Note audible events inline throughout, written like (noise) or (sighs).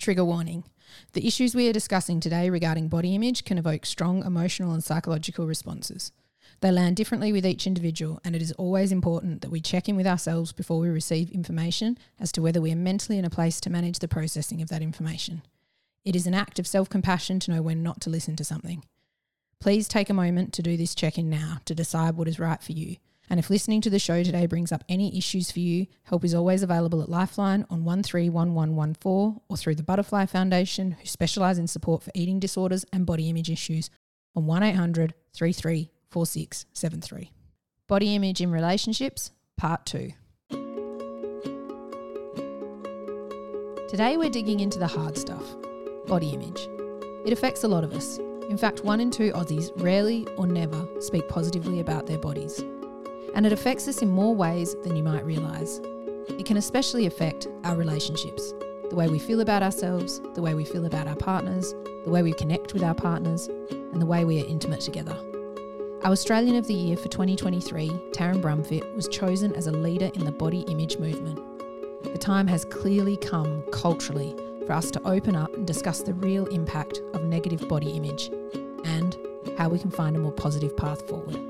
Trigger warning. The issues we are discussing today regarding body image can evoke strong emotional and psychological responses. They land differently with each individual, and it is always important that we check in with ourselves before we receive information as to whether we are mentally in a place to manage the processing of that information. It is an act of self compassion to know when not to listen to something. Please take a moment to do this check in now to decide what is right for you. And if listening to the show today brings up any issues for you, help is always available at Lifeline on 131114 or through the Butterfly Foundation, who specialise in support for eating disorders and body image issues, on 1800 33 4673. Body Image in Relationships, Part 2. Today we're digging into the hard stuff body image. It affects a lot of us. In fact, one in two Aussies rarely or never speak positively about their bodies. And it affects us in more ways than you might realise. It can especially affect our relationships the way we feel about ourselves, the way we feel about our partners, the way we connect with our partners, and the way we are intimate together. Our Australian of the Year for 2023, Taryn Brumfitt, was chosen as a leader in the body image movement. The time has clearly come culturally for us to open up and discuss the real impact of negative body image and how we can find a more positive path forward.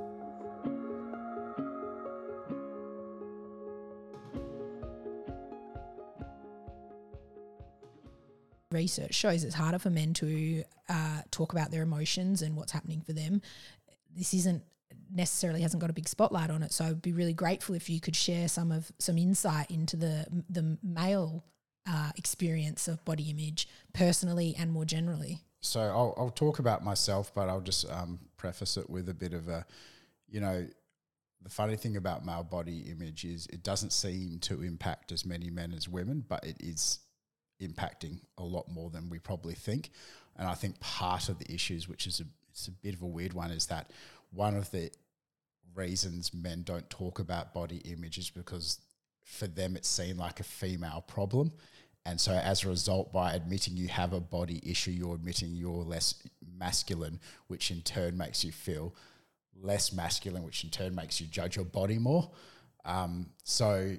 Research shows it's harder for men to uh, talk about their emotions and what's happening for them. This isn't necessarily hasn't got a big spotlight on it, so I'd be really grateful if you could share some of some insight into the the male uh, experience of body image personally and more generally. So I'll, I'll talk about myself, but I'll just um, preface it with a bit of a, you know, the funny thing about male body image is it doesn't seem to impact as many men as women, but it is impacting a lot more than we probably think. And I think part of the issues, which is a it's a bit of a weird one, is that one of the reasons men don't talk about body image is because for them it's seen like a female problem. And so, as a result, by admitting you have a body issue, you're admitting you're less masculine, which in turn makes you feel less masculine, which in turn makes you judge your body more. Um, so,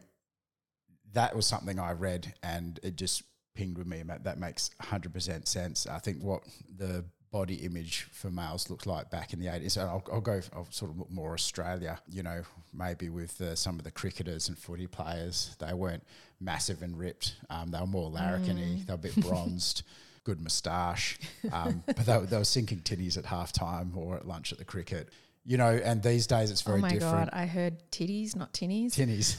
that was something I read, and it just pinged with me. That makes 100% sense. I think what the body image for males looked like back in the 80s. And I'll, I'll go, I'll sort of look more Australia, you know, maybe with uh, some of the cricketers and footy players. They weren't massive and ripped. Um, they were more larrikiny, mm. they were a bit bronzed. (laughs) Good moustache, um, but they, they were sinking titties at halftime or at lunch at the cricket you know, and these days it's very different. Oh my different. god, I heard titties, not tinnies. Tinnies.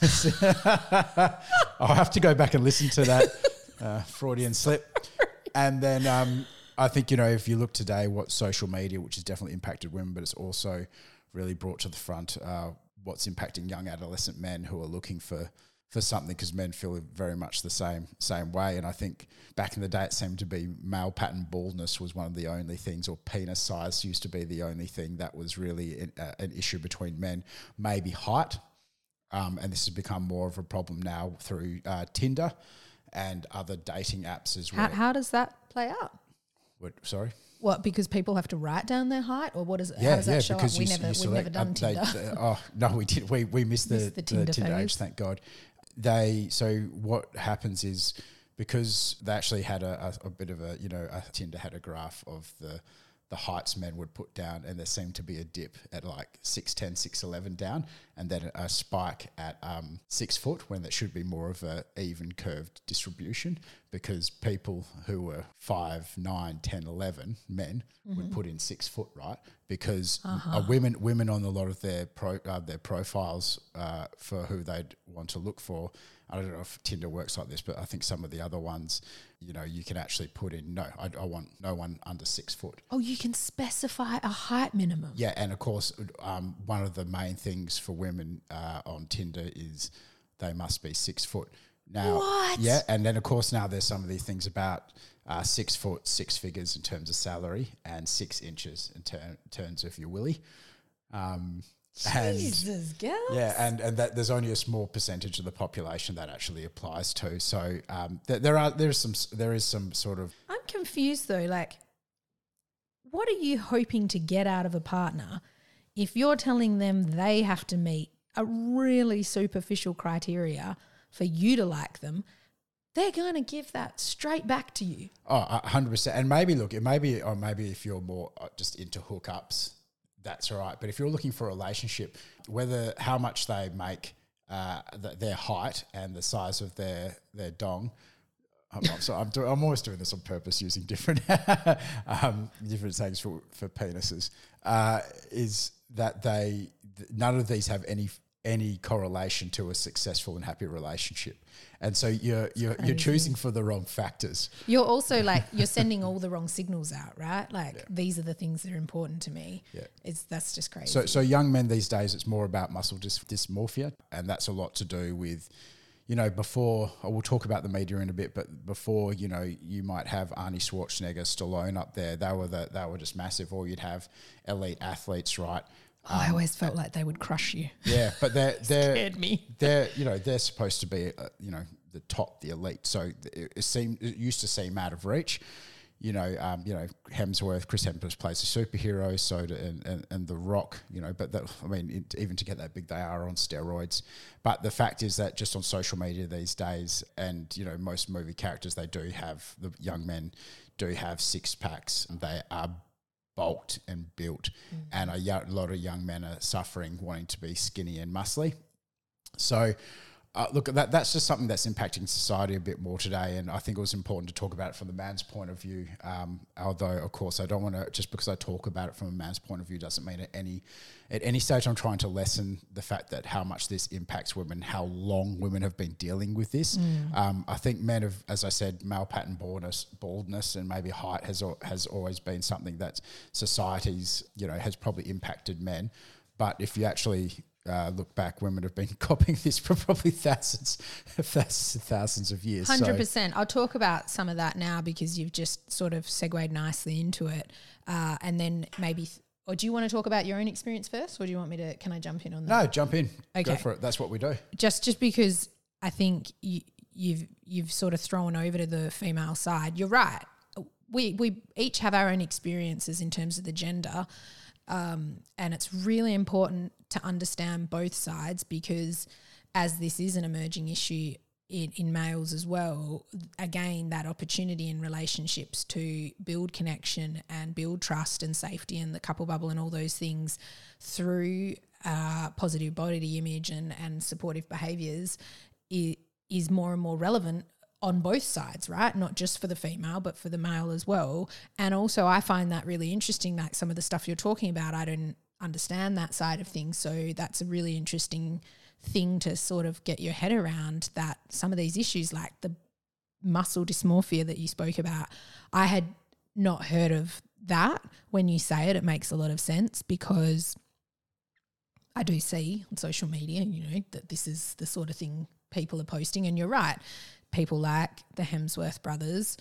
(laughs) I'll have to go back and listen to that (laughs) uh, Freudian slip. (laughs) and then um, I think, you know, if you look today, what social media, which has definitely impacted women, but it's also really brought to the front uh, what's impacting young adolescent men who are looking for for something because men feel very much the same same way. And I think back in the day, it seemed to be male pattern baldness was one of the only things, or penis size used to be the only thing that was really an, uh, an issue between men. Maybe height, um, and this has become more of a problem now through uh, Tinder and other dating apps as well. How, how does that play out? What, sorry? What? Because people have to write down their height, or what is it? Yeah, how does yeah, that show because up? We never, we've never done uh, Tinder. They, oh no, we did. We we missed the, missed the Tinder, the Tinder age. Thank God. They so what happens is because they actually had a, a, a bit of a you know a Tinder had a graph of the the heights men would put down, and there seemed to be a dip at like 6'10, 6'11 down, and then a spike at um, six foot when that should be more of a even curved distribution because people who were 5, 9, 10, 11 men would put in six foot, right? Because uh women women on a lot of their pro, uh, their profiles uh, for who they'd want to look for. I don't know if Tinder works like this, but I think some of the other ones, you know, you can actually put in no, I, I want no one under six foot. Oh, you can specify a height minimum. Yeah, and of course, um, one of the main things for women uh, on Tinder is they must be six foot. Now, What? yeah, and then of course now there's some of these things about uh, six foot, six figures in terms of salary, and six inches in ter- terms of your willy. Um, and Jesus, girl. yeah, and and that there's only a small percentage of the population that actually applies to. So um, th- there are there's some there is some sort of I'm confused though. Like, what are you hoping to get out of a partner if you're telling them they have to meet a really superficial criteria for you to like them? They're going to give that straight back to you. Oh, a hundred percent. And maybe look, it maybe or maybe if you're more uh, just into hookups, that's all right. But if you're looking for a relationship, whether how much they make, uh, th- their height and the size of their their dong. I'm, not, so I'm, do, I'm always doing this on purpose, using different (laughs) um, different things for for penises. Uh, is that they th- none of these have any any correlation to a successful and happy relationship, and so you're you're, you're choosing for the wrong factors. You're also (laughs) like you're sending all the wrong signals out, right? Like these are the things that are important to me. Yeah. It's that's just crazy. So, so young men these days, it's more about muscle dys- dysmorphia, and that's a lot to do with, you know, before I will talk about the media in a bit, but before, you know, you might have Arnie Schwarzenegger, Stallone up there. They were the, they were just massive. Or you'd have elite athletes, right? Oh, I always felt like they would crush you. Yeah, but they're (laughs) they're Scared me. they're you know they're supposed to be uh, you know the top, the elite. So it, it seemed it used to seem out of reach. You know, um, you know Hemsworth, Chris Hemsworth plays a superhero, so do, and, and and The Rock. You know, but that I mean, it, even to get that big, they are on steroids. But the fact is that just on social media these days, and you know, most movie characters they do have the young men do have six packs. They are bulked and built, mm. and a lot of young men are suffering wanting to be skinny and muscly. So, uh, look, that that's just something that's impacting society a bit more today, and I think it was important to talk about it from the man's point of view. Um, although, of course, I don't want to just because I talk about it from a man's point of view doesn't mean at any at any stage I'm trying to lessen the fact that how much this impacts women, how long women have been dealing with this. Um, I think men have, as I said, male pattern baldness, baldness, and maybe height has has always been something that society's you know has probably impacted men. But if you actually uh, look back, women have been (laughs) copying this for probably thousands, thousands, thousands of years. Hundred percent. I'll talk about some of that now because you've just sort of segued nicely into it, uh, and then maybe. Or do you want to talk about your own experience first, or do you want me to? Can I jump in on that? No, jump in. Go for it. That's what we do. just just because I think you, you've you've sort of thrown over to the female side. You're right. We we each have our own experiences in terms of the gender, um, and it's really important to understand both sides because as this is an emerging issue in, in males as well, again, that opportunity in relationships to build connection and build trust and safety and the couple bubble and all those things through uh, positive body image and, and supportive behaviors is, is more and more relevant on both sides, right? Not just for the female, but for the male as well. And also, I find that really interesting, like some of the stuff you're talking about, I don't understand that side of things. So that's a really interesting thing to sort of get your head around that some of these issues, like the muscle dysmorphia that you spoke about, I had not heard of that. When you say it, it makes a lot of sense because I do see on social media, you know, that this is the sort of thing people are posting. And you're right. People like the Hemsworth brothers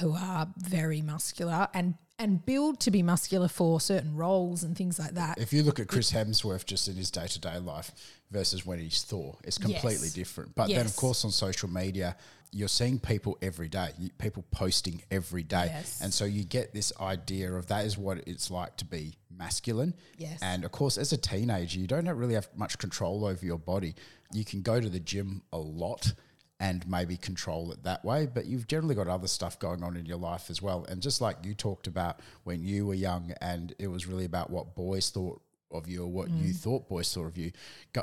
who are very muscular and and build to be muscular for certain roles and things like that. If you look at Chris Hemsworth just in his day to day life versus when he's Thor, it's completely Yes. different. But then, of course, on social media, you're seeing people every day, people posting every day. Yes. And so you get this idea of that is what it's like to be masculine. Yes. And of course, as a teenager, you don't really have much control over your body. You can go to the gym a lot and maybe control it that way, but you've generally got other stuff going on in your life as well. And just like you talked about when you were young, and it was really about what boys thought of you or what you thought boys thought of you.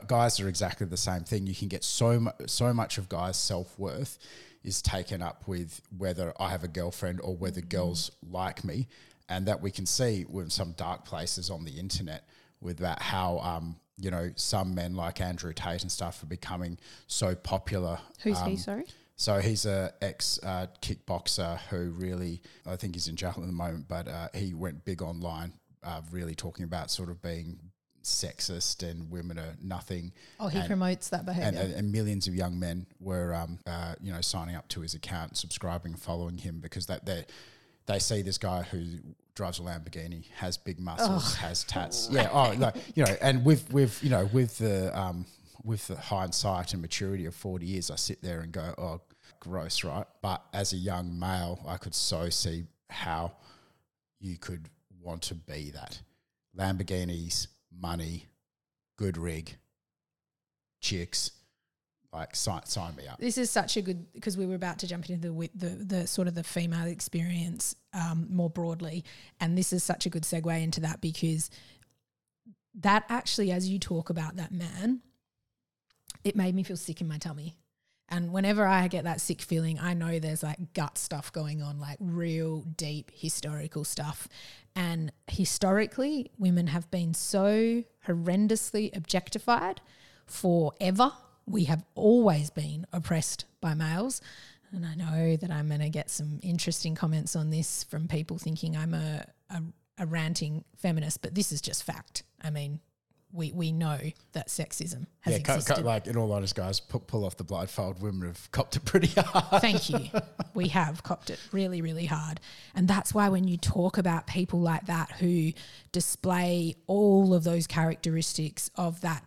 Guys are exactly the same thing. You can get so mu- so much of guys' self worth is taken up with whether I have a girlfriend or whether girls like me, and that we can see with some dark places on the internet with that how um, you know some men like Andrew Tate and stuff are becoming so popular. Who's um, he? Sorry. so he's a ex uh, kickboxer who really, I think he's in jail at the moment, but uh, he went big online, uh, really talking about sort of being sexist and women are nothing. Oh, he and- promotes that behavior. And, and, and millions of young men were, um, uh, you know, signing up to his account, subscribing, following him because that they they see this guy who drives a Lamborghini, has big muscles, has tats. Yeah, oh, like, you know, and with with you know with the um, with the hindsight and maturity of forty years, I sit there and go, oh, gross, right? But as a young male, I could so see how you could want to be that Lamborghinis, money, good rig, chicks, like sign, sign me up. this is such a good because we were about to jump into the the, the sort of the female experience um, more broadly, and this is such a good segue into that because that actually, as you talk about that man, it made me feel sick in my tummy. And whenever I get that sick feeling, I know there's like gut stuff going on, like real deep historical stuff. And historically, women have been so horrendously objectified forever. We have always been oppressed by males. And I know that I'm going to get some interesting comments on this from people thinking I'm a, a, a ranting feminist, but this is just fact. I mean, we, we know that sexism has yeah, existed. cut, like in all honesty, guys, pull, pull off the blindfold. Women have copped it pretty (laughs) hard. Thank you. We have copped it really, really hard. And that's why when you talk about people like that who display all of those characteristics of that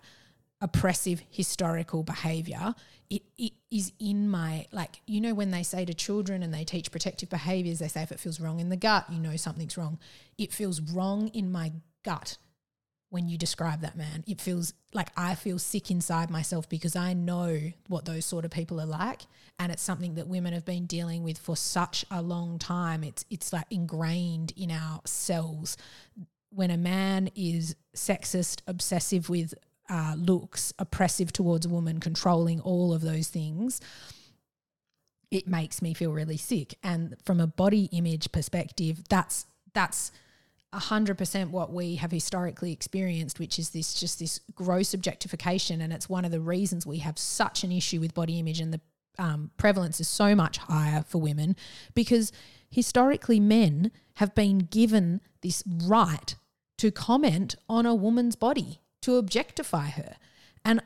oppressive historical behavior, it, it is in my, like, you know, when they say to children and they teach protective behaviors, they say if it feels wrong in the gut, you know something's wrong. It feels wrong in my gut when you describe that man. It feels like I feel sick inside myself because I know what those sort of people are like. And it's something that women have been dealing with for such a long time. It's it's like ingrained in our cells. When a man is sexist, obsessive with uh, looks, oppressive towards a woman, controlling all of those things, it makes me feel really sick. And from a body image perspective, that's that's hundred percent what we have historically experienced, which is this just this gross objectification, and it's one of the reasons we have such an issue with body image, and the um, prevalence is so much higher for women because historically men have been given this right to comment on a woman's body, to objectify her, and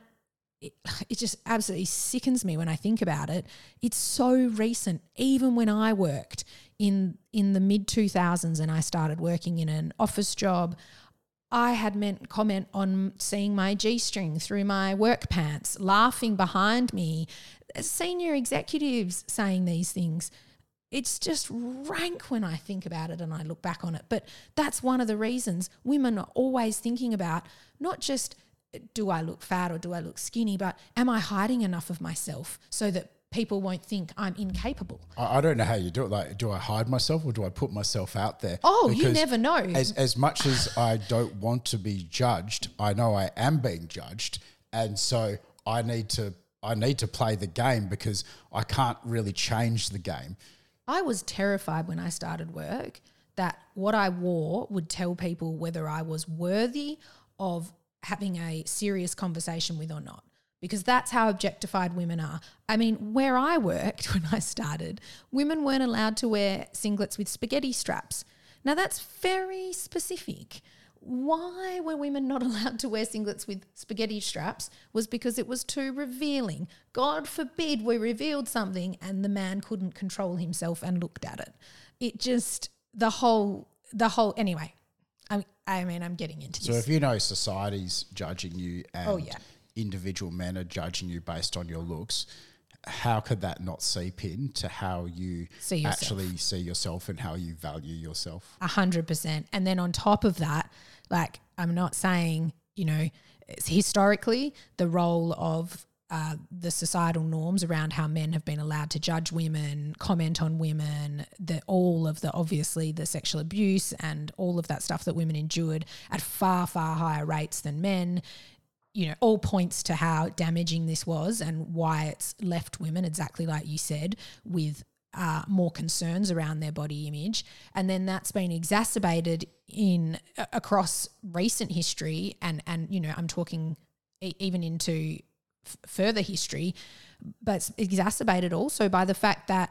it, it just absolutely sickens me when I think about it. It's so recent. Even when I worked in in the mid 2000s and I started working in an office job, I had meant comment on seeing my G string through my work pants, laughing behind me, senior executives saying these things. It's just rank when I think about it and I look back on it. But that's one of the reasons women are always thinking about not just uh, do I look fat or do I look skinny, but am I hiding enough of myself so that people won't think I'm incapable? I, don't know how you do it. Like, do I hide myself or do I put myself out there? Oh, you never know. As, as much as I don't want to be judged, I know I am being judged, and so I need to I need to play the game because I can't really change the game. I was terrified when I started work that what I wore would tell people whether I was worthy of having a serious conversation with or not. Because that's how objectified women are. I mean, where I worked (laughs) when I started, women weren't allowed to wear singlets with spaghetti straps. Now, that's very specific. Why were women not (laughs) allowed to wear singlets with spaghetti straps? Was because it was too revealing. God forbid we revealed something and the man couldn't control himself and looked at it. It just the whole the whole anyway. I I mean I'm getting into So this. if you know society's judging you and Oh, yeah. individual men are judging you based on your looks, how could that not seep in to how you See actually see yourself and how you value yourself? A hundred percent. And then on top of that, like I'm not saying, you know, historically the role of uh, the societal norms around how men have been allowed to judge women, comment on women, the all of the obviously the sexual abuse and all of that stuff that women endured at far far higher rates than men. You know, all points to how damaging this was and why it's left women exactly like you said with uh, more concerns around their body image, and then that's been exacerbated in uh, across recent history, and and you know I'm talking e- even into f- further history, but it's exacerbated also by the fact that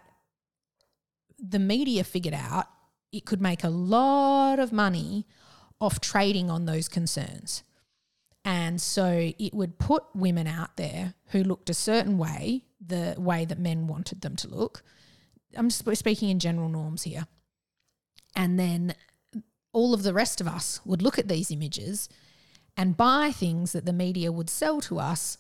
the media figured out it could make a lot of money off trading on those concerns. And so it would put women out there who looked a certain way, the way that men wanted them to look. I'm sp- speaking in general norms here. And then all of the rest of us would look at these images and buy things that the media would sell to us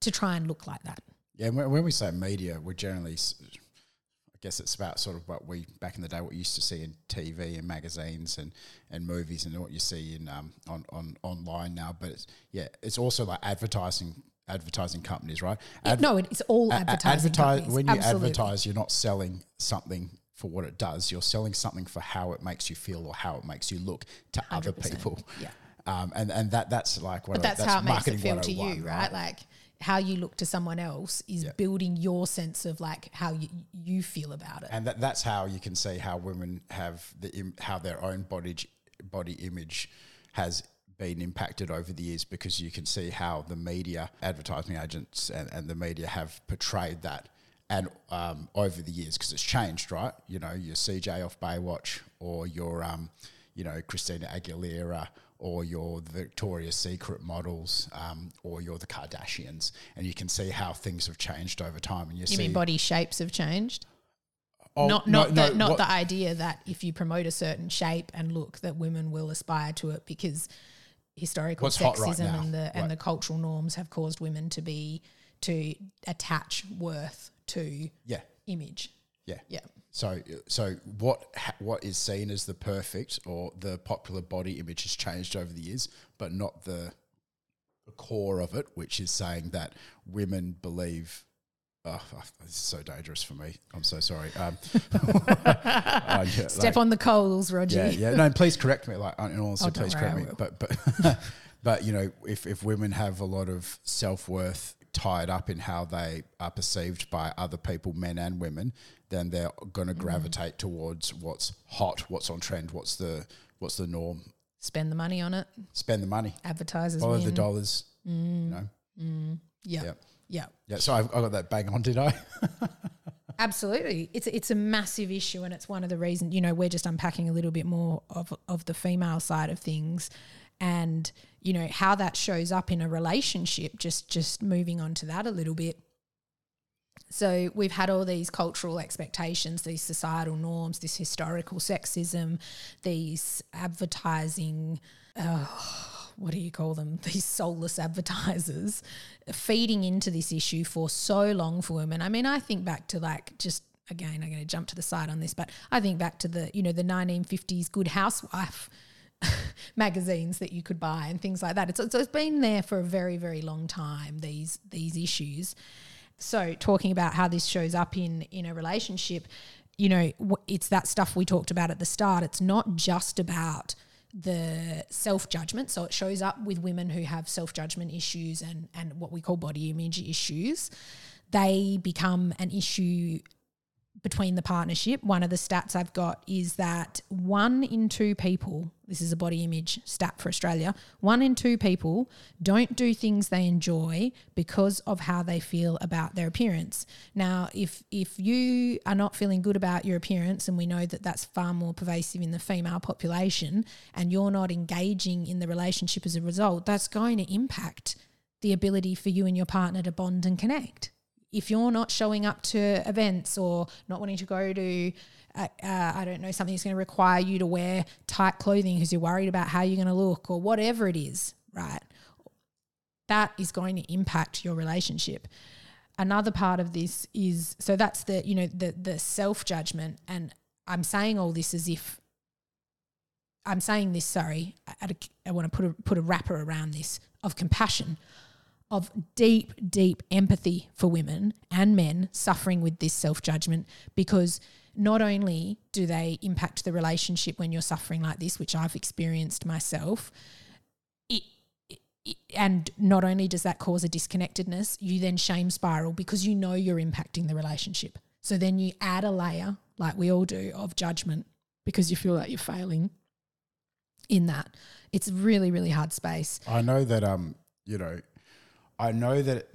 to try and look like that. Yeah, when, when we say media, we're generally, I guess it's about sort of what we back in the day, what you used to see in TV and magazines and, and movies, and what you see in um, on, on online now. But it's yeah, it's also like advertising advertising companies, right? Adver- no, it's all advertising. advertise- companies. when you Absolutely. advertise, you're not selling something for what it does. You're selling something for how it makes you feel or how it makes you look to other 100%. people. Yeah. Um, and and that that's like what But I- that's, how it makes it marketing feel to 101, you, right? Like how you look to someone else is Yeah. building your sense of like how you, you feel about it. and that, that's how you can see how women have the Im- how their own body body image has been impacted over the years because you can see how the media advertising agents and, and the media have portrayed that. And um, over the years because it's changed right? You know your CJ off Baywatch or your um, you know Christina Aguilera or your Victoria's Secret models um, or you're the Kardashians. And you can see how things have changed over time. And you, you see mean body shapes have changed? Oh, not not no, the not what- the idea that if you promote a certain shape and look that women will aspire to it because historical What's sexism right and the and right. the cultural norms have caused women to be to attach worth to yeah image. yeah Yeah. So, so what ha- what is seen as the perfect or the popular body image has changed over the years, but not the, the core of it, which is saying that women believe. Oh, this is so dangerous for me. I'm so sorry. Um, (laughs) I- yeah, Step like- on the coals, Roger. yeah, yeah. No, please correct me. Like, in all honesty, Oh, please correct me. But, but, (laughs) but you know, if if women have a lot of self worth tied up in how they are perceived by other people, men and women, then they're going Mm-hmm. to gravitate towards what's hot, what's on trend, what's the what's the norm. Spend the money on it. Spend the money, Advertisers follow win. the dollars. You know, Yeah. Yeah. Yeah. yeah. So I've, I got that bang on, did I? (laughs) Absolutely. It's it's a massive issue and it's one of the reasons, you know, we're just unpacking a little bit more of of the female side of things and you know how that shows up in a relationship just just moving on to that a little bit. So we've had all these cultural expectations, these societal norms, this historical sexism, these advertising oh, what do you call them? (laughs) These soulless advertisers feeding into this issue for so long for women. I mean, I think back to like just again, I'm going to jump to the side on this, but I think back to the you know the 1950s Good Housewife (laughs) magazines that you could buy and things like that. It's, it's it's been there for a very very long time. These these issues. So talking about how this shows up in in a relationship, you know, it's that stuff we talked about at the start. It's not just about the self judgment. So it shows up with women who have self judgment issues and and what we call body image issues. They become an issue between the partnership. One of the stats I've got is that one in two people, this is a body image stat for Australia, one in two people don't do things they enjoy because of how they feel about their appearance. Now, if if you are not feeling good about your appearance, and we know that that's far more pervasive in the female population, and you're not engaging in the relationship as a result, that's going to impact the ability for you and your partner to bond and connect if you're not showing up to events or not wanting to go to, uh, uh, I don't know, something that's going to require you to wear tight clothing because you're worried about how you're going to look or whatever it is, right? That is going to impact your relationship. Another part of this is so that's the you know the the self judgment, and I'm saying all this as if I'm saying this. Sorry, I, I want to put a put a wrapper around this of compassion. Of deep, deep empathy for women and men suffering with this self judgment because not only do they impact the relationship when you're suffering like this, which I've experienced myself, it, it, and not only does that cause a disconnectedness, you then shame spiral because you know you're impacting the relationship. So then you add a layer, like we all do, of judgment because you feel like you're failing in that. It's really, really hard space. I know that um, you know, I know that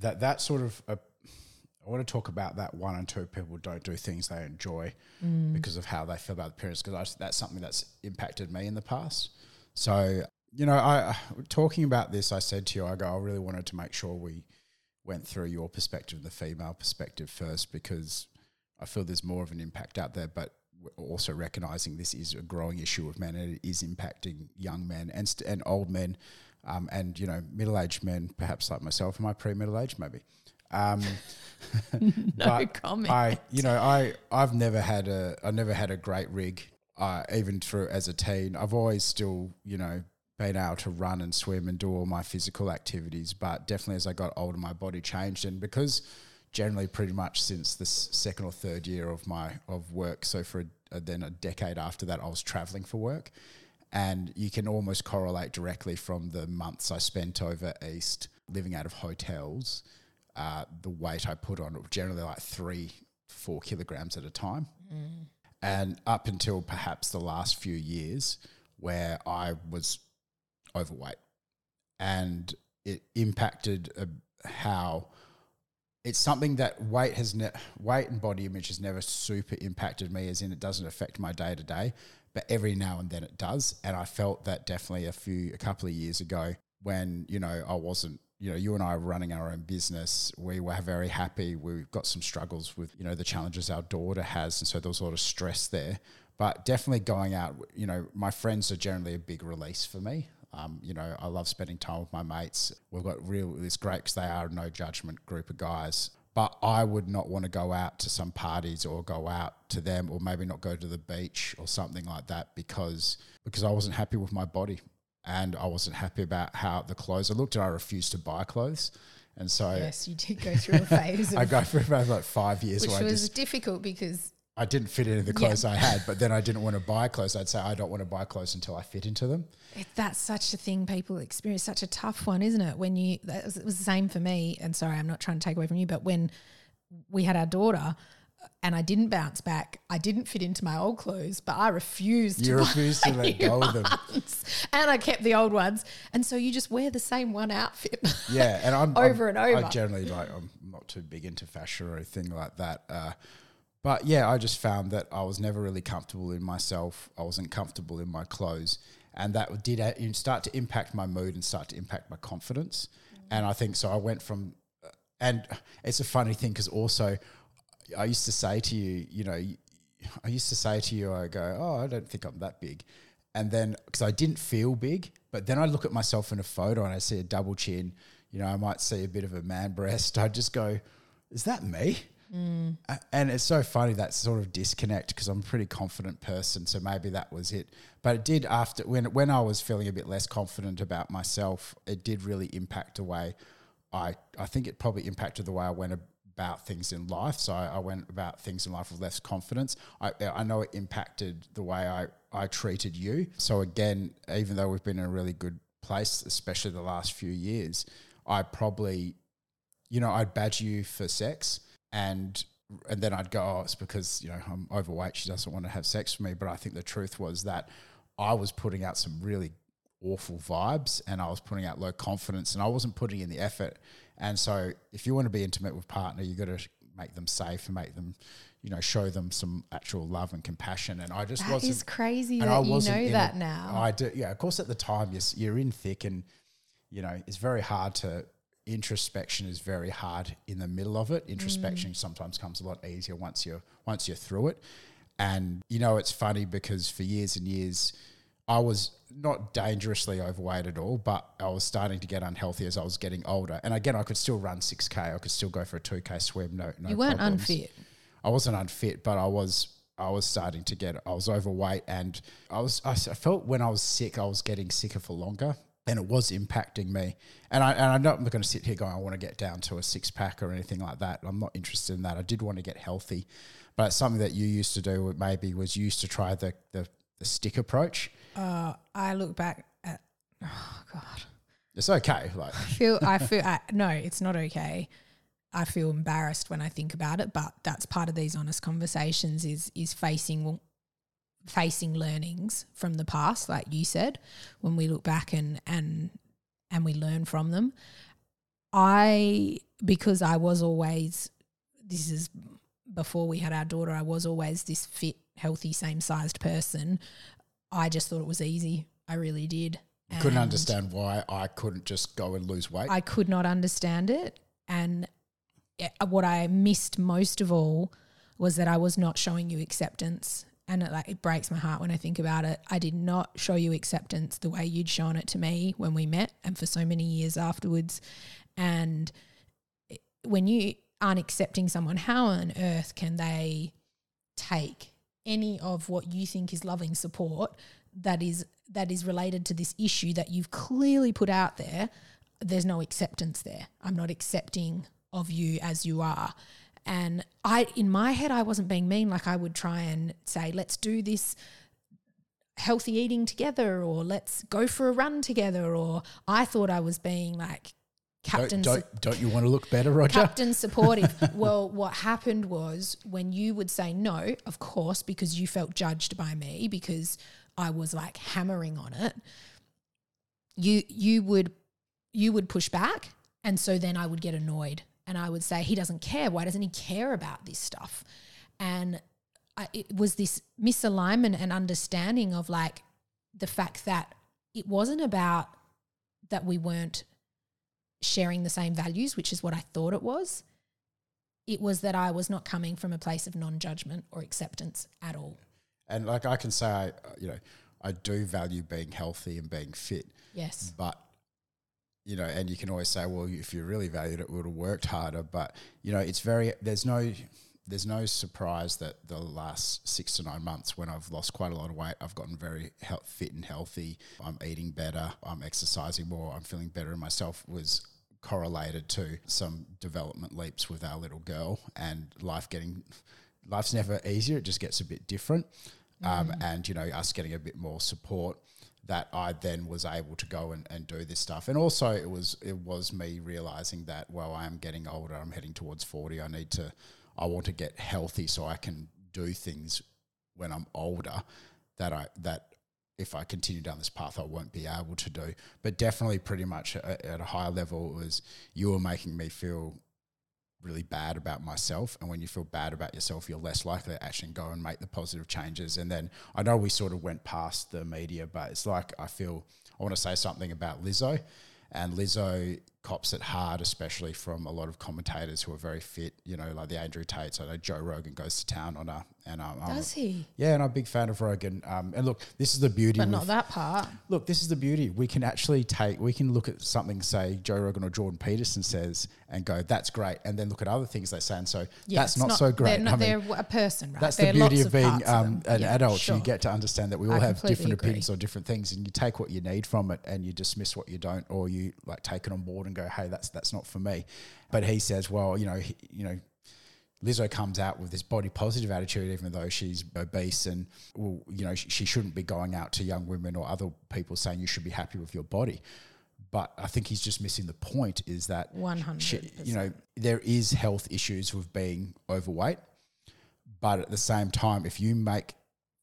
that that sort of uh, I want to talk about that one and two people don't do things they enjoy Mm. because of how they feel about the parents because that's something that's impacted me in the past. So you know, I talking about this, I said to you, I go, I really wanted to make sure we went through your perspective, the female perspective first, because I feel there's more of an impact out there, but also recognizing this is a growing issue of men and it is impacting young men and st- and old men, um, and you know middle aged men, perhaps like myself. Am I pre middle aged? Maybe. Um, (laughs) no comment. I, you know, I I've never had a I never had a great rig. Uh, even through as a teen, I've always still you know been able to run and swim and do all my physical activities. But definitely as I got older, my body changed, and because generally pretty much since the second or third year of my of work, so for a, then a decade after that, I was traveling for work, and you can almost correlate directly from the months I spent over east living out of hotels uh, the weight I put on, generally like three, four kilograms at a time. And up until perhaps the last few years, where I was overweight, and it impacted uh, how it's something that weight has ne- weight and body image has never super impacted me, as in it doesn't affect my day to day, but every now and then it does. And I felt that definitely a few a couple of years ago when you know I wasn't you know, you and I were running our own business. We were very happy. We've got some struggles with, you know, the challenges our daughter has. And so there was a lot of stress there. But definitely going out, you know, my friends are generally a big release for me. Um, you know, I love spending time with my mates. We've got real, it's great because they are a no judgment group of guys. But I would not want to go out to some parties or go out to them or maybe not go to the beach or something like that because because I wasn't happy with my body and I wasn't happy about how the clothes. I looked and I refused to buy clothes, and so yes, you did go through a (laughs) phase I go for about like five years which I was just difficult because I didn't fit into the clothes I had, but then I didn't want to buy clothes. I'd say I don't want to buy clothes until I fit into them. it, that's such a thing people experience, such a tough one, isn't it? When you, that was, it was the same for me. And sorry, I'm not trying to take away from you, but when we had our daughter and I didn't bounce back, I didn't fit into my old clothes, but I refused You (laughs) to refused to buy let go of them. ones. And I kept the old ones. And so you just wear the same one outfit. Yeah, and I'm (laughs) Over I'm- and over. I generally like I'm not too big into fashion or anything like that. Uh, but yeah, I just found that I was never really comfortable in myself. I wasn't comfortable in my clothes, and that did start to impact my mood and start to impact my confidence. And I think so. I went from, and it's a funny thing because also, I used to say to you, you know, I used to say to you, I go, oh, I don't think I'm that big. And then, because I didn't feel big, but then I look at myself in a photo and I see a double chin, you know, I might see a bit of a man breast. (laughs) I just go, is that me? Mm. A- And it's so funny that sort of disconnect because I'm a pretty confident person, so maybe that was it. But it did after when when I was feeling a bit less confident about myself, it did really impact the way I I think it probably impacted the way I went about things in life. So I, I went about things in life with less confidence. I I know it impacted the way I I treated you. So again, even though we've been in a really good place, especially the last few years, I probably you know, I'd badge you for sex and and then I'd go, oh, it's because, you know, I'm overweight. She doesn't want to have sex with me. But I think the truth was that I was putting out some really awful vibes and I was putting out low confidence and I wasn't putting in the effort. And so if you want to be intimate with partner, you got to make them safe and make them, you know, show them some actual love and compassion. And I just That wasn't is crazy and that I you know that it. now. I do, yeah. Of course, at the time, you're, you're in thick, and you know it's very hard to. Introspection is very hard in the middle of it. Introspection Mm. sometimes comes a lot easier once you're once you're through it. And you know, it's funny because for years and years, I was not dangerously overweight at all, but I was starting to get unhealthy as I was getting older. And again, I could still run six k. I could still go for a two k swim. No, no. you weren't problems. unfit. I wasn't unfit, but I was I was starting to get I was overweight and I was I felt when I was sick I was getting sicker for longer and it was impacting me. And I and I'm not going to sit here going I want to get down to a six pack or anything like that. I'm not interested in that. I did want to get healthy, but something that you used to do maybe was used to try the the, the stick approach. Uh, I look back at oh god, It's okay, like I feel I feel I, no, it's not okay. I feel embarrassed when I think about it, but that's part of these honest conversations is is facing facing learnings from the past, like you said, when we look back and and and we learn from them. I because I was always this is before we had our daughter, I was always this fit, healthy, same sized person. I just thought it was easy. I really did. couldn't understand why I couldn't just go and lose weight. I could not understand it. And what I missed most of all was that I was not showing you acceptance. And it, like it breaks my heart when I think about it. I did not show you acceptance the way you'd shown it to me when we met, and for so many years afterwards. And when you aren't accepting someone, how on earth can they take any of what you think is loving support that is that is related to this issue that you've clearly put out there? There's no acceptance there. I'm not accepting of you as you are. And I, in my head, I wasn't being mean. Like I would try and say, let's do this healthy eating together, or let's go for a run together. Or I thought I was being like captain. don't, don't don't you want to look better, Roger? Captain (laughs) supportive. well, what happened was when you would say no, of course, because you felt judged by me because I was like hammering on it. You you would you would push back, and so then I would get annoyed, and I would say he doesn't care. Why doesn't he care about this stuff? And I, it was this misalignment and understanding of like the fact that it wasn't about that we weren't sharing the same values, which is what I thought it was. It was that I was not coming from a place of non judgment or acceptance at all. And like I can say, I, you know, I do value being healthy and being fit, Yes. but you know, and you can always say, well, if you really valued it, would have worked harder. But you know, it's very there's no there's no surprise that the last six to nine months, when I've lost quite a lot of weight, I've gotten very health, fit and healthy. I'm eating better. I'm exercising more. I'm feeling better in myself. Was correlated to some development leaps with our little girl and life getting life's never easier. It just gets a bit different. Um, and, you know, us getting a bit more support that I then was able to go and, and do this stuff. And also it was it was me realizing that, well, I am getting older, I'm heading towards 40. I need to I want to get healthy so I can do things when I'm older that I that if I continue down this path, I won't be able to do. But definitely, pretty much at, a high level, was you were making me feel really bad about myself. And when you feel bad about yourself, you're less likely to actually go and make the positive changes. And then I know we sort of went past the media, but it's like I feel I want to say something about Lizzo. And Lizzo cops it hard, especially from a lot of commentators who are very fit, you know, like the Andrew Tates. I know Joe Rogan goes to town on her. And um, I'm, Does he? yeah, and I'm a big fan of Rogan. Um, and look, this is the beauty. But not that part. Look, this is the beauty. We can actually take, we can look at something, say Joe Rogan or Jordan Peterson says, and go, that's great. And then look at other things they say and so Yeah, that's it's not, so great. They're, not, I mean, they're a person, right? that's the beauty of being um, an Yeah, adult. sure. You get to understand that we all I have different agree. opinions on different things, and you take what you need from it, and you dismiss what you don't, or you like take it on board and go, "Hey, that's that's not for me." But he says, "Well, you know, he, you know." Lizzo comes out with this body positive attitude, even though she's obese, and well, you know she, she shouldn't be going out to young women or other people saying you should be happy with your body. But I think he's just missing the point. Is that One hundred. she, you know, there is health issues with being overweight, but at the same time, if you make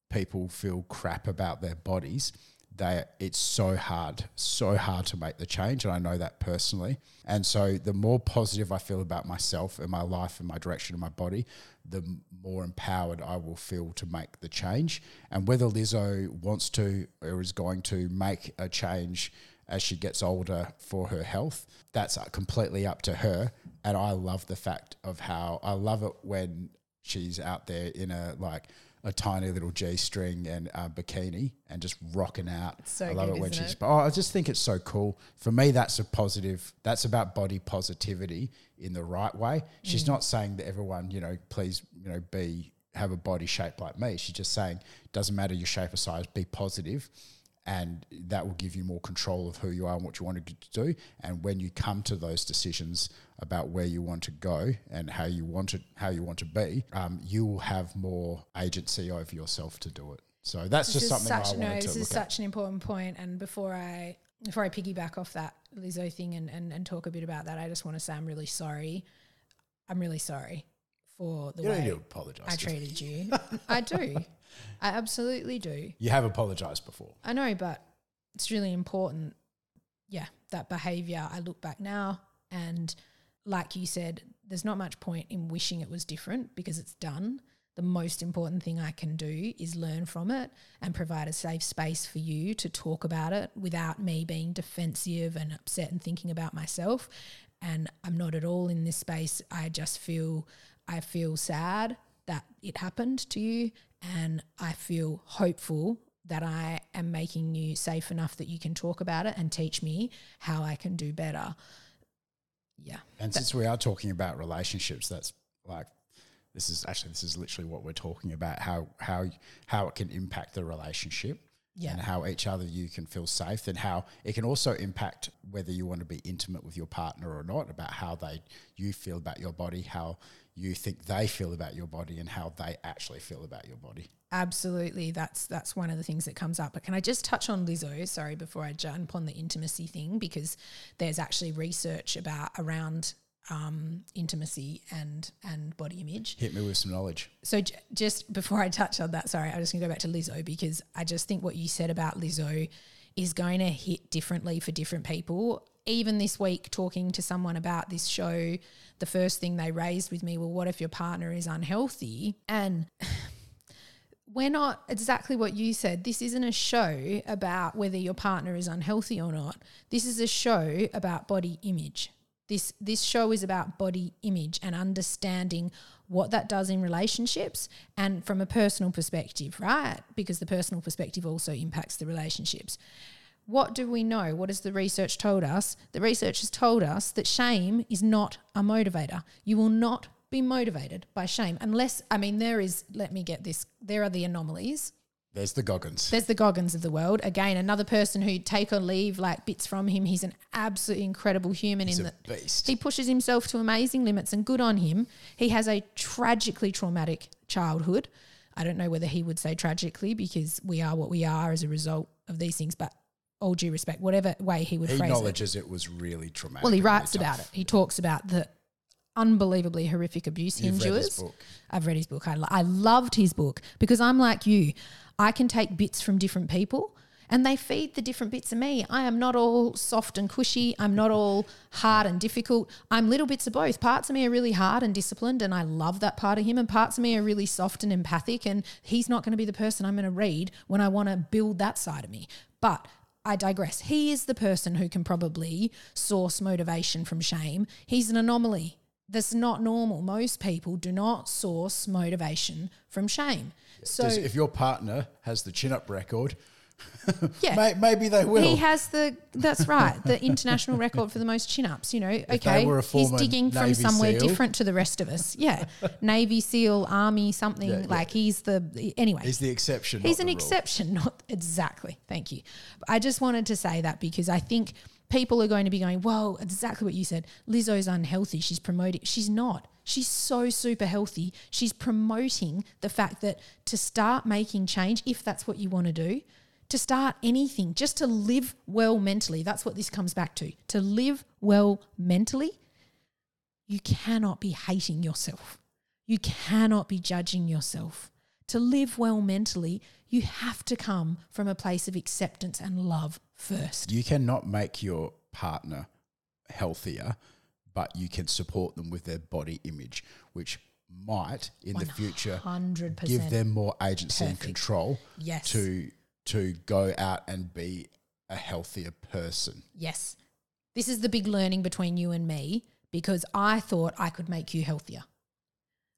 people feel crap about their bodies, they it's so hard, so hard to make the change, and I know that personally. And so, the more positive I feel about myself and my life and my direction and my body, the more empowered I will feel to make the change. And whether Lizzo wants to or is going to make a change as she gets older for her health, that's completely up to her. And I love the fact of how I love it when she's out there in a like a tiny little G string and a bikini and just rocking out. so I love good, it when she's. it? Oh, I just think it's so cool. For me, that's a positive. That's about body positivity in the right way. Mm. She's not saying that everyone, you know, please, you know, be have a body shape like me. She's just saying doesn't matter your shape or size, be positive and that will give you more control of who you are and what you want to do. And when you come to those decisions about where you want to go and how you want to how you want to be, um, you will have more agency over yourself to do it. So that's This just something such, I wanted no, to this look is at. such an important point. And before I before I piggyback off that Lizzo thing and, and, and talk a bit about that, I just want to say I'm really sorry. I'm really sorry for the You don't way need to apologize. I treated you. I do. (laughs) I absolutely do. You have apologized before. I know, but it's really important. Yeah, that behavior. I look back now, and like you said, there's not much point in wishing it was different because it's done. The most important thing I can do is learn from it and provide a safe space for you to talk about it without me being defensive and upset and thinking about myself. And I'm not at all in this space. I just feel I feel sad that it happened to you and I feel hopeful that I am making you safe enough that you can talk about it and teach me how I can do better. Yeah. And since we are talking about relationships, that's like this is actually this is literally what we're talking about how how how it can impact the relationship Yeah. and how each other you can feel safe and how it can also impact whether you want to be intimate with your partner or not about how they you feel about your body how you think they feel about your body and how they actually feel about your body Absolutely, that's that's one of the things that comes up. But can I just touch on Lizzo? Sorry, before I jump on the intimacy thing, because there's actually research about around um, intimacy and and body image. hit me with some knowledge So j- just before I touch on that, sorry, I'm just gonna go back to Lizzo because I just think what you said about Lizzo is going to hit differently for different people. Even this week, talking to someone about this show, the first thing they raised with me, well, what if your partner is unhealthy? And (sighs) we're not exactly what you said. This isn't a show about whether your partner is unhealthy or not. This is a show about body image. This this show is about body image and understanding what that does in relationships and from a personal perspective, right? Because the personal perspective also impacts the relationships. What do we know? What has the research told us? The research has told us that shame is not a motivator. You will not be motivated by shame unless, I mean, there is, let me get this, there are the anomalies. There's the goggins There's the Goggins of the world. Again, another person who take or leave like bits from him. He's an absolutely incredible human He's in a that beast he pushes himself to amazing limits and good on him. He has a tragically traumatic childhood. I don't know whether he would say tragically because we are what we are as a result of these things, but all due respect, whatever way he would he phrase it. acknowledges it. was really traumatic Well, he and really writes about it. He talks about the unbelievably horrific abuse he You've endures. I've read his book. I, lo- I loved his book because I'm like you. I can take bits from different people and they feed the different bits of me. I am not all soft and cushy. I'm not (laughs) all hard and difficult. I'm little bits of both. Parts of me are really hard and disciplined and I love that part of him. And parts of me are really soft and empathic. And he's not going to be the person I'm going to read when I want to build that side of me. But I digress. He is the person who can probably source motivation from shame. He's an anomaly. That's not normal. Most people do not source motivation from shame. So Does- if your partner has the chin up record (laughs) yeah, may, maybe they will he has the that's right the international record for the most chin ups. You know, okay, were a he's digging from somewhere SEAL. different to the rest of us. Yeah, (laughs) Navy SEAL, Army, something Yeah, yeah. like he's the anyway. he's the exception He's an exception, (laughs) not exactly. Thank you. I just wanted to say that because I think people are going to be going, well, exactly what you said. Lizzo's unhealthy. She's promoting. She's not. She's so super healthy. She's promoting the fact that to start making change, if that's what you want to do, to start anything, just to live well mentally. That's what this comes back to. To live well mentally, you cannot be hating yourself. You cannot be judging yourself. To live well mentally, you have to come from a place of acceptance and love first. You cannot make your partner healthier, but you can support them with their body image, which might in the future give them more agency and control Yes. to to go out and be a healthier person. Yes. This is the big learning between you and me because I thought I could make you healthier.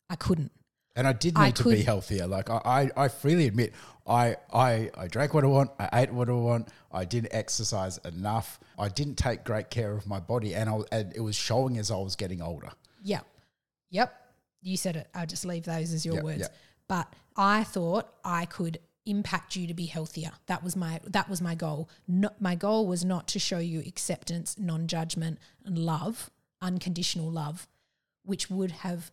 I couldn't. And I did I need to be healthier. Like I, I, I freely admit, I, I, I drank what I want. I ate what I want. I didn't exercise enough. I didn't take great care of my body, and I, and it was showing as I was getting older. Yep. Yep. You said it. I'll just leave those as your Yep, words. yep. But I thought I could impact you to be healthier. That was my that was my goal. Not, my goal was not to show you acceptance, non-judgment, and love, unconditional love, which would have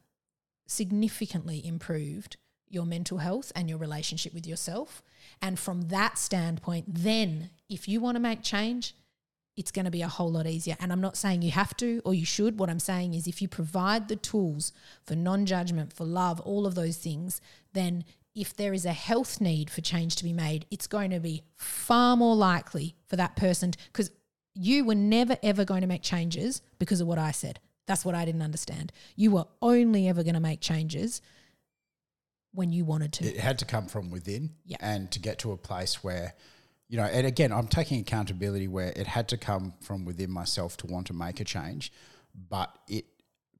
significantly improved your mental health and your relationship with yourself. And from that standpoint, then if you want to make change, it's going to be a whole lot easier. And I'm not saying you have to or you should. What I'm saying is if you provide the tools for non judgment, for love, all of those things, then if there is a health need for change to be made, it's going to be far more likely for that person because you were never ever going to make changes because of what I said. That's what I didn't understand. You were only ever going to make changes when you wanted to. It had to come from within Yeah. and to get to a place where, you know, and again, I'm taking accountability where it had to come from within myself to want to make a change, but it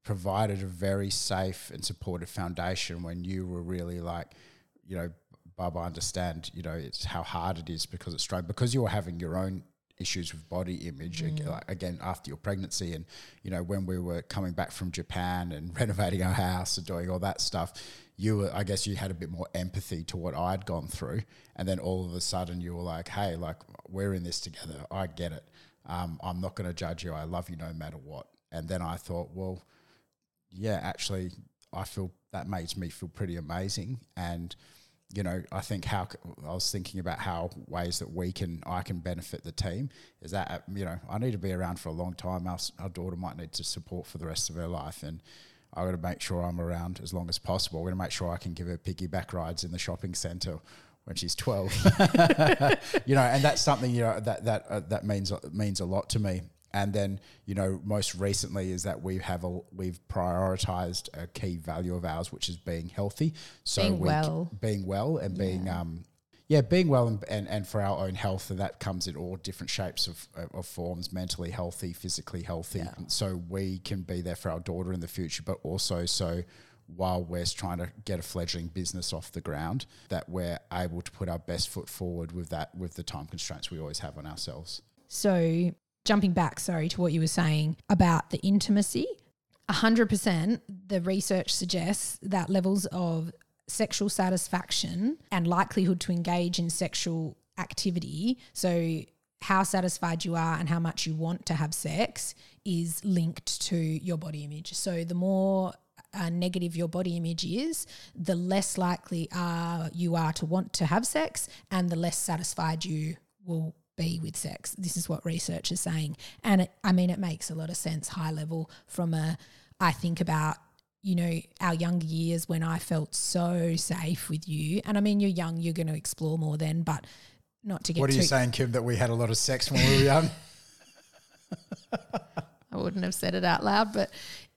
provided a very safe and supportive foundation when you were really like, you know, Bob, I understand, you know, it's how hard it is because it's straight because you were having your own issues with body image ag- like, again after your pregnancy and you know when we were coming back from Japan and (laughs) renovating our house and doing all that stuff you were I guess you had a bit more empathy to what I'd gone through. And then all of a sudden you were like hey like we're in this together. I get it. Um, I'm not going to judge you. I love you no matter what. And then I thought well yeah, actually, I feel that makes me feel pretty amazing. And, you know, I think how I was thinking about how ways that we can, I can benefit the team is that, uh, you know, I need to be around for a long time. Our, our daughter might need to support for the rest of her life. And I got to make sure I'm around as long as possible. We're going to make sure I can give her piggyback rides in the shopping centre when she's 12 (laughs) you know and that's something you know that that uh, that means means a lot to me and then you know most recently is that we have a we've prioritized a key value of ours which is being healthy so Being we well. being well and being um yeah being well and, and, and for our own health and that comes in all different shapes of, of forms mentally healthy physically healthy Yeah. so we can be there for our daughter in the future but also so while we're trying to get a fledgling business off the ground that we're able to put our best foot forward with that with the time constraints we always have on ourselves So, jumping back, sorry, to what you were saying about the intimacy, 100% the research suggests that levels of sexual satisfaction and likelihood to engage in sexual activity, so how satisfied you are and how much you want to have sex, is linked to your body image. So, the more uh, negative your body image is, the less likely uh, you are to want to have sex and the less satisfied you will be with sex. This is what research is saying. And it, I mean, it makes a lot of sense high level from a, I think about, you know, our younger years when I felt so safe with you. And I mean, you're young, you're going to explore more then, but not to get what are you saying kim that we had a lot of sex when we were young (laughs) I wouldn't have said it out loud, but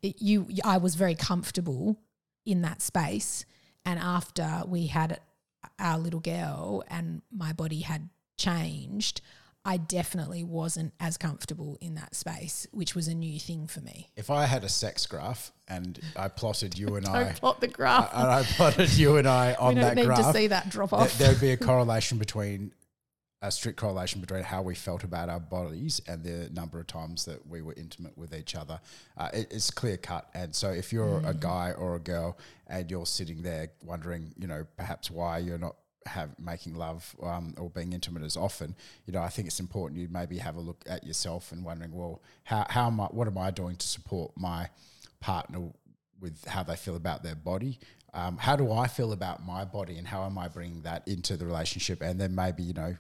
it, you, I was very comfortable in that space. And after we had our little girl and my body had changed, I definitely wasn't as comfortable in that space, which was a new thing for me. if i had a sex graph and i plotted you and (laughs) i plot the graph. and i plotted you and i (laughs) we on don't that need graph to see that drop off. there'd be a (laughs) correlation between a strict correlation between how we felt about our bodies and the number of times that we were intimate with each other. Uh, it, it's clear cut. And so if you're a guy or a girl and you're sitting there wondering, you know, perhaps why you're not have making love um, or being intimate as often, you know, I think it's important you maybe have a look at yourself and wondering, well, how, how am I, what am I doing to support my partner with how they feel about their body. Um, how do I feel about my body, and how am I bringing that into the relationship? And then maybe you know,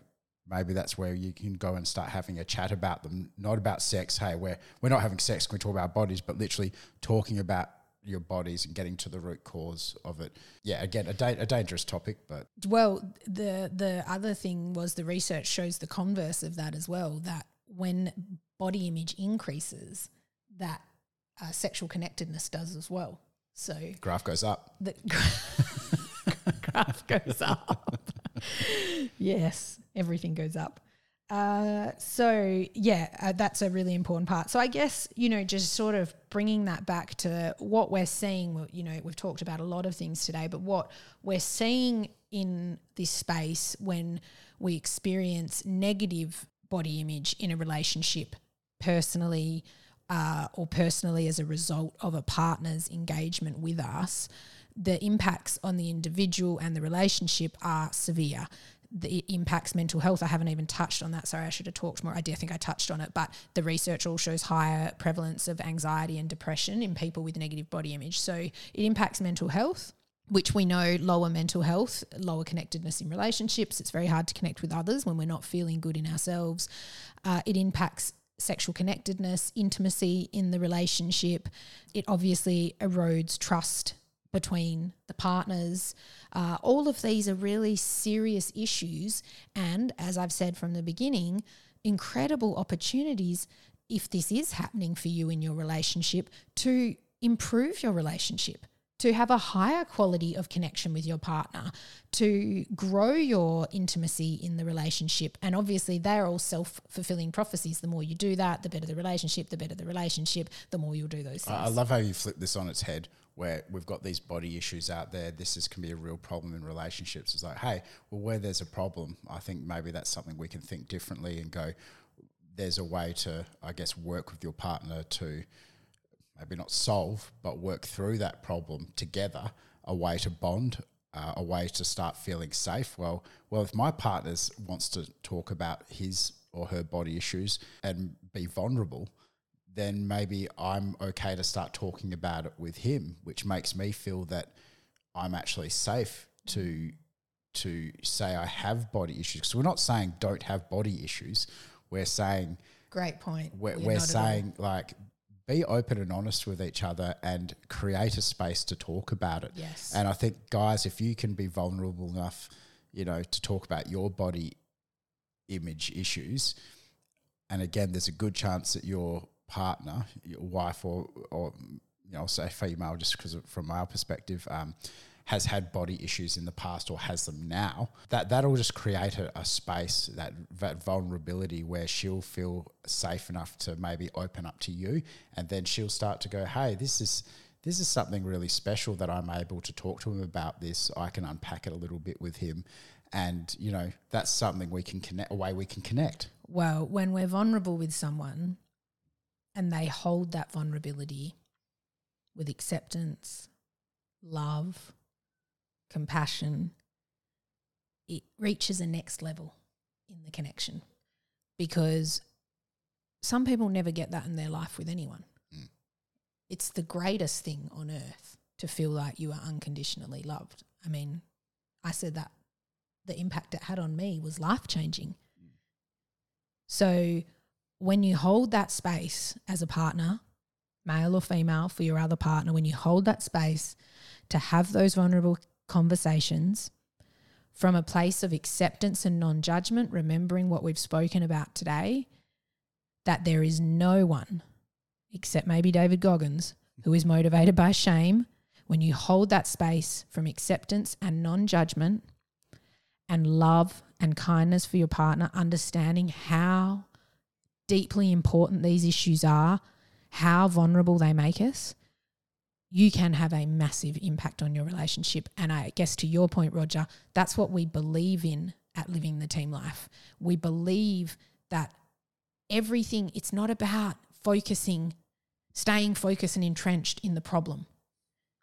maybe that's where you can go and start having a chat about them, not about sex. Hey, we're we're not having sex. Can we talk about bodies? But literally talking about your bodies and getting to the root cause of it. Yeah, again, a, da- a dangerous topic, but Well, the the other thing was the research shows the converse of that as well. That when body image increases, that uh, sexual connectedness does as well. So graph goes up. the (laughs) graph goes up. (laughs) yes, everything goes up. Uh, so yeah, uh, that's a really important part. So I guess you know, just sort of bringing that back to what we're seeing. You know, we've talked about a lot of things today, but what we're seeing in this space when we experience negative body image in a relationship, personally, uh, or personally as a result of a partner's engagement with us, the impacts on the individual and the relationship are severe. The impacts mental health. I haven't even touched on that. Sorry, I should have talked more. I do think I touched on it, but the research all shows higher prevalence of anxiety and depression in people with negative body image. So it impacts mental health which we know lower mental health, lower connectedness in relationships. It's very hard to connect with others when we're not feeling good in ourselves. Uh, it impacts sexual connectedness, intimacy in the relationship. It obviously erodes trust between the partners. Uh, all of these are really serious issues. And as I've said from the beginning, incredible opportunities if this is happening for you in your relationship to improve your relationship to have a higher quality of connection with your partner, to grow your intimacy in the relationship. And obviously, they're all self fulfilling prophecies. The more you do that, the better the relationship, the better the relationship, the more you'll do those things. I love how you flip this on its head where we've got these body issues out there. This is can be a real problem in relationships. It's like, hey, well, where there's a problem, I think maybe that's something we can think differently and go, there's a way to, I guess, work with your partner to maybe not solve, but work through that problem together, a way to bond, uh, a way to start feeling safe. Well, well, if my partner wants to talk about his or her body issues and be vulnerable, then maybe I'm okay to start talking about it with him, which makes me feel that I'm actually safe to to say I have body issues. Because we're not saying don't have body issues. We're saying great point. We're, we're saying like be open and honest with each other and create a space to talk about it. Yes. And I think, guys, if you can be vulnerable enough, you know, to talk about your body image issues, and again, there's a good chance that your partner, your wife, or, or you know, I'll say female, just because from our perspective, um, has had body issues in the past or has them now, that that'll just create a, a space, that, that vulnerability where she'll feel safe enough to maybe open up to you, and then she'll start to go, "Hey, this is." This is something really special that I'm able to talk to him about. This I can unpack it a little bit with him, and you know that's something we can connect. A way we can connect. Well, when we're vulnerable with someone, and they hold that vulnerability with acceptance, love, compassion, it reaches a next level in the connection because some people never get that in their life with anyone. Mm. It's the greatest thing on earth to feel like you are unconditionally loved. I mean, I said that the impact it had on me was life changing. Mm. So when you hold that space as a partner, male or female, for your other partner, when you hold that space to have those vulnerable conversations from a place of acceptance and non judgment, remembering what we've spoken about today, that there is no one, except maybe David Goggins, who is motivated by shame. When you hold that space from acceptance and non judgment and love and kindness for your partner, understanding how deeply important these issues are, how vulnerable they make us, you can have a massive impact on your relationship. And I guess to your point, Roger, that's what we believe in at Living the Team Life. We believe that everything, it's not about focusing, staying focused and entrenched in the problem.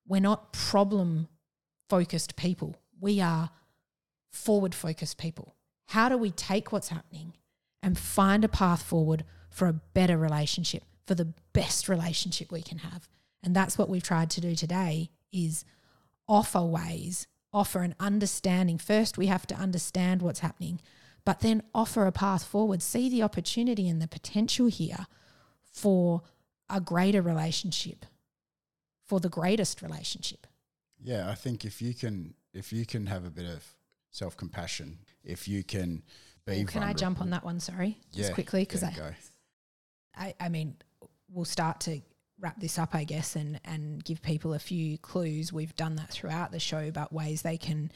We're not problem focused people. We are forward focused people. How do we take what's happening and find a path forward for a better relationship, for the best relationship we can have? And that's what we've tried to do today is offer ways, offer an understanding. First, we have to understand what's happening, but then offer a path forward, see the opportunity and the potential here for a greater relationship, for the greatest relationship. Yeah, I think if you can if you can have a bit of self compassion, if you can be well, Can I jump on that one, sorry? Just quickly because yeah, I, I I mean we'll start to wrap this up, I guess, and and give people a few clues. We've done that throughout the show about ways they can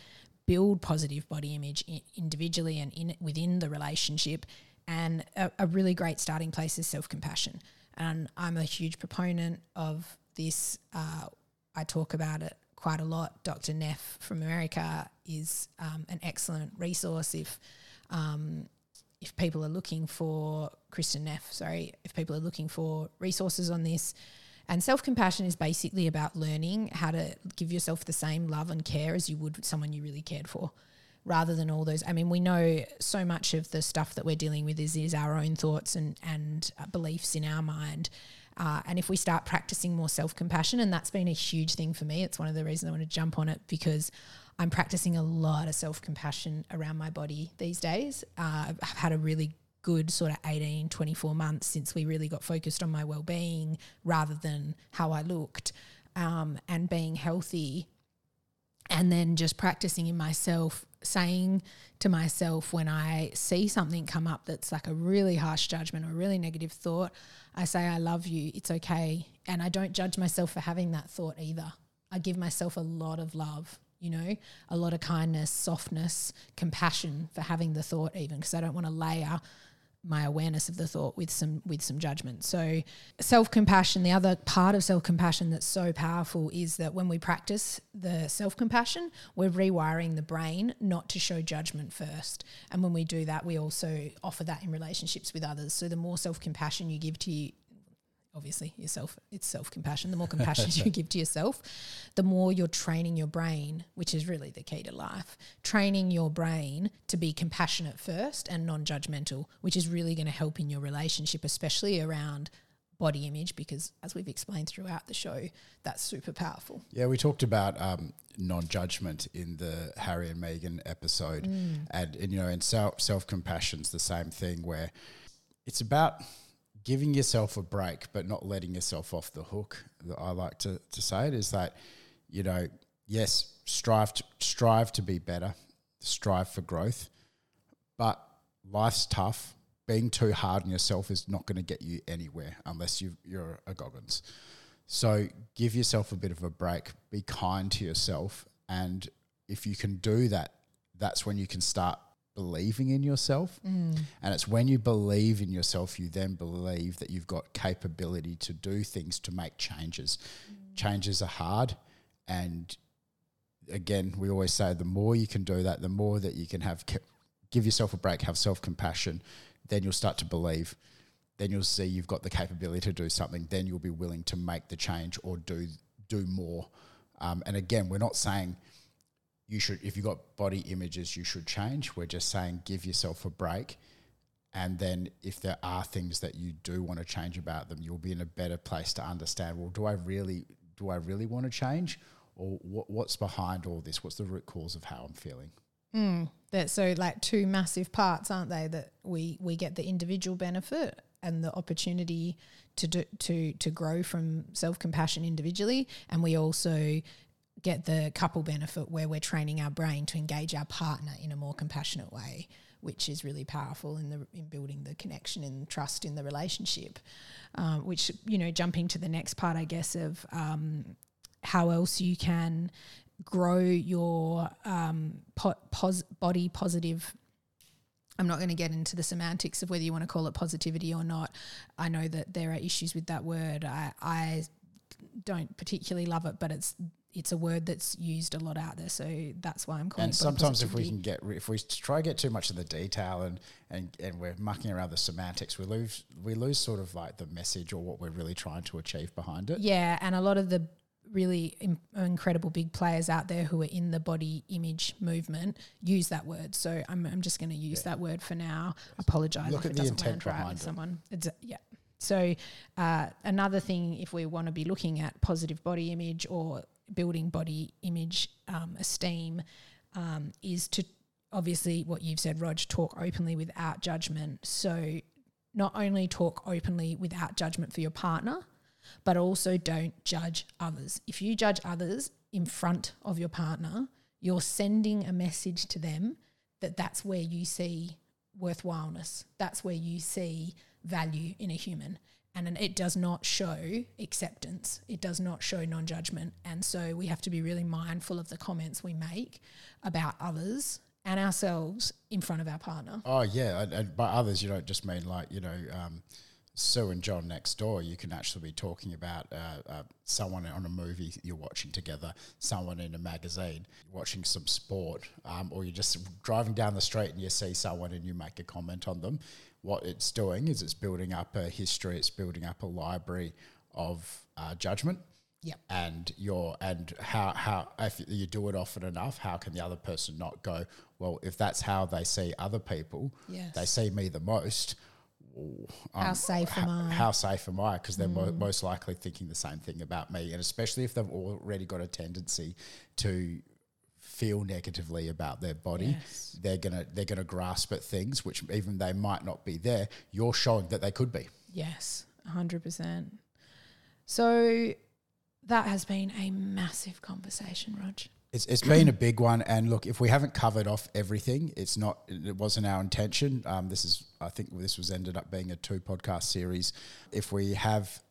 build positive body image individually and in within the relationship. And a, a really great starting place is self compassion. And I'm a huge proponent of this. Uh, I talk about it quite a lot. Dr. Neff from America is um, an excellent resource if um, if people are looking for Kristin Neff, sorry, if people are looking for resources on this, And self compassion is basically about learning how to give yourself the same love and care as you would someone you really cared for rather than all those. I mean, we know so much of the stuff that we're dealing with is, is our own thoughts and, and uh, beliefs in our mind. Uh, and if we start practicing more self compassion, and that's been a huge thing for me, it's one of the reasons I want to jump on it because I'm practicing a lot of self compassion around my body these days. Uh, I've had a really good sort of 18, 24 months since we really got focused on my well being rather than how I looked um, and being healthy. And then just practicing in myself, saying to myself when I see something come up that's like a really harsh judgment or a really negative thought, I say, I love you, it's okay. And I don't judge myself for having that thought either. I give myself a lot of love you know, a lot of kindness, softness, compassion for having the thought even because I don't want to layer my awareness of the thought with some with some judgment. So self-compassion, the other part of self-compassion that's so powerful is that when we practice the self-compassion, we're rewiring the brain not to show judgment first. And when we do that, we also offer that in relationships with others. So the more self-compassion you give to you, obviously yourself it's self-compassion. The more compassion you (laughs) give to yourself the more you're training your brain which is really the key to life. Training your brain to be compassionate first and non-judgmental which is really going to help in your relationship especially around body image because as we've explained throughout the show that's super powerful. Yeah we talked about um, non-judgment in the harry and meghan episode. Mm. and, and you know and self self-compassion's the same thing where it's about giving yourself a break, but not letting yourself off the hook. That I like to, to say it is that, you know, yes, strive to, strive to be better, strive for growth, but life's tough. Being too hard on yourself is not going to get you anywhere unless you you're a Goggins. So give yourself a bit of a break. Be kind to yourself, and if you can do that, that's when you can start believing in yourself. Mm. And it's when you believe in yourself, you then believe that you've got capability to do things to make changes. Mm. Changes are hard. And again, we always say the more you can do that, the more that you can have, give yourself a break, have self compassion, then you'll start to believe. Then you'll see you've got the capability to do something. Then you'll be willing to make the change or do do more. Um, and again, we're not saying you should if you've got body images you should change. We're just saying give yourself a break. And then if there are things that you do want to change about them you'll be in a better place to understand well do i really do i really want to change? Or what, what's behind all this? What's the root cause of how i'm feeling? Mm, that so like two massive parts aren't they? That we we get the individual benefit and the opportunity to do, to to grow from self compassion individually, and we also get the couple benefit where we're training our brain to engage our partner in a more compassionate way, which is really powerful in the in building the connection and trust in the relationship. Um, which you know, jumping to the next part, I guess, of um, how else you can grow your um, po- pos- body positive. I'm not going to get into the semantics of whether you want to call it positivity or not. I know that there are issues with that word. I, I don't particularly love it, but it's it's a word that's used a lot out there, so that's why I'm calling. It. And sometimes, if we can get if we try to get too much of the detail and and and we're mucking around the semantics, we lose we lose sort of like the message or what we're really trying to achieve behind it. Yeah, and a lot of the really Im- incredible big players out there who are in the body image movement use that word. So I'm, I'm just going to use yeah. that word for now. Apologize Look if at it the doesn't intent land right with someone. It's yeah. So uh, another thing, if we want to be looking at positive body image or building body image um, esteem um, is to obviously what you've said, Rog, talk openly without judgment. So not only talk openly without judgment for your partner, but also don't judge others. If you judge others in front of your partner, you're sending a message to them that that's where you see worthwhileness. That's where you see value in a human and it does not show acceptance. It does not show non judgment. And so we have to be really mindful of the comments we make about others and ourselves in front of our partner. Oh, yeah. And, and by others, you don't just mean like, you know, um, Sue and John next door. You can actually be talking about uh, uh, someone on a movie you're watching together, someone in a magazine, watching some sport, um, or you're just driving down the street and you see someone and you make a comment on them what it's doing is it's building up a history, it's building up a library of uh, judgment. Yep. And your and how how if you do it often enough, how can the other person not go? Well, if that's how they see other people, Yes. they see me the most. How safe am I? How safe am I? Because they're mo- most likely thinking the same thing about me, and especially if they've already got a tendency to feel negatively about their body, Yes. they're gonna they're gonna grasp at things which even they might not be there. You're showing that they could be. Yes, 100%. So that has been a massive conversation, Rog. It's, it's been a big one, and look, if we haven't covered off everything, it's not. It wasn't our intention. Um, this is, I think, this was ended up being a two podcast series. If we have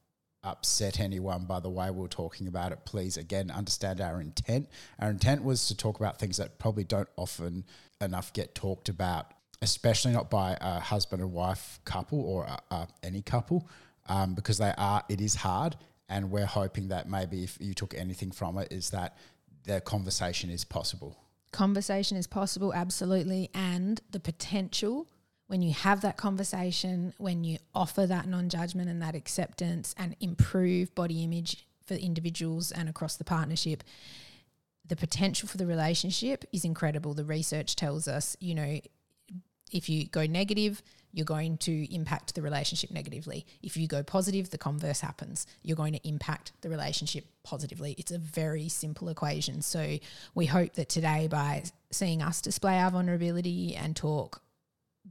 upset anyone by the way we're talking about it, please again understand our intent. Our intent was to talk about things that probably don't often enough get talked about, especially not by a husband and wife couple or any couple, um, because they are. It is hard, and we're hoping that maybe if you took anything from it, is that the conversation is possible. Conversation is possible, absolutely. And the potential when you have that conversation, when you offer that non judgment and that acceptance and improve body image for individuals and across the partnership, the potential for the relationship is incredible. The research tells us, you know, if you go negative, you're going to impact the relationship negatively. If you go positive, the converse happens. You're going to impact the relationship positively. It's a very simple equation. So we hope that today, by seeing us display our vulnerability and talk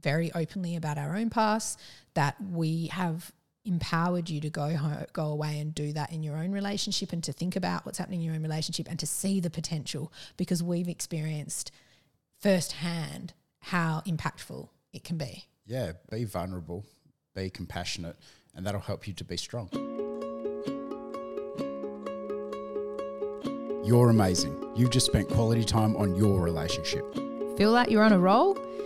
very openly about our own past, that we have empowered you to go ho- go away and do that in your own relationship and to think about what's happening in your own relationship and to see the potential because we've experienced firsthand how impactful it can be. Yeah, be vulnerable, be compassionate, and that'll help you to be strong. You're amazing. You've just spent quality time on your relationship. Feel like you're on a roll?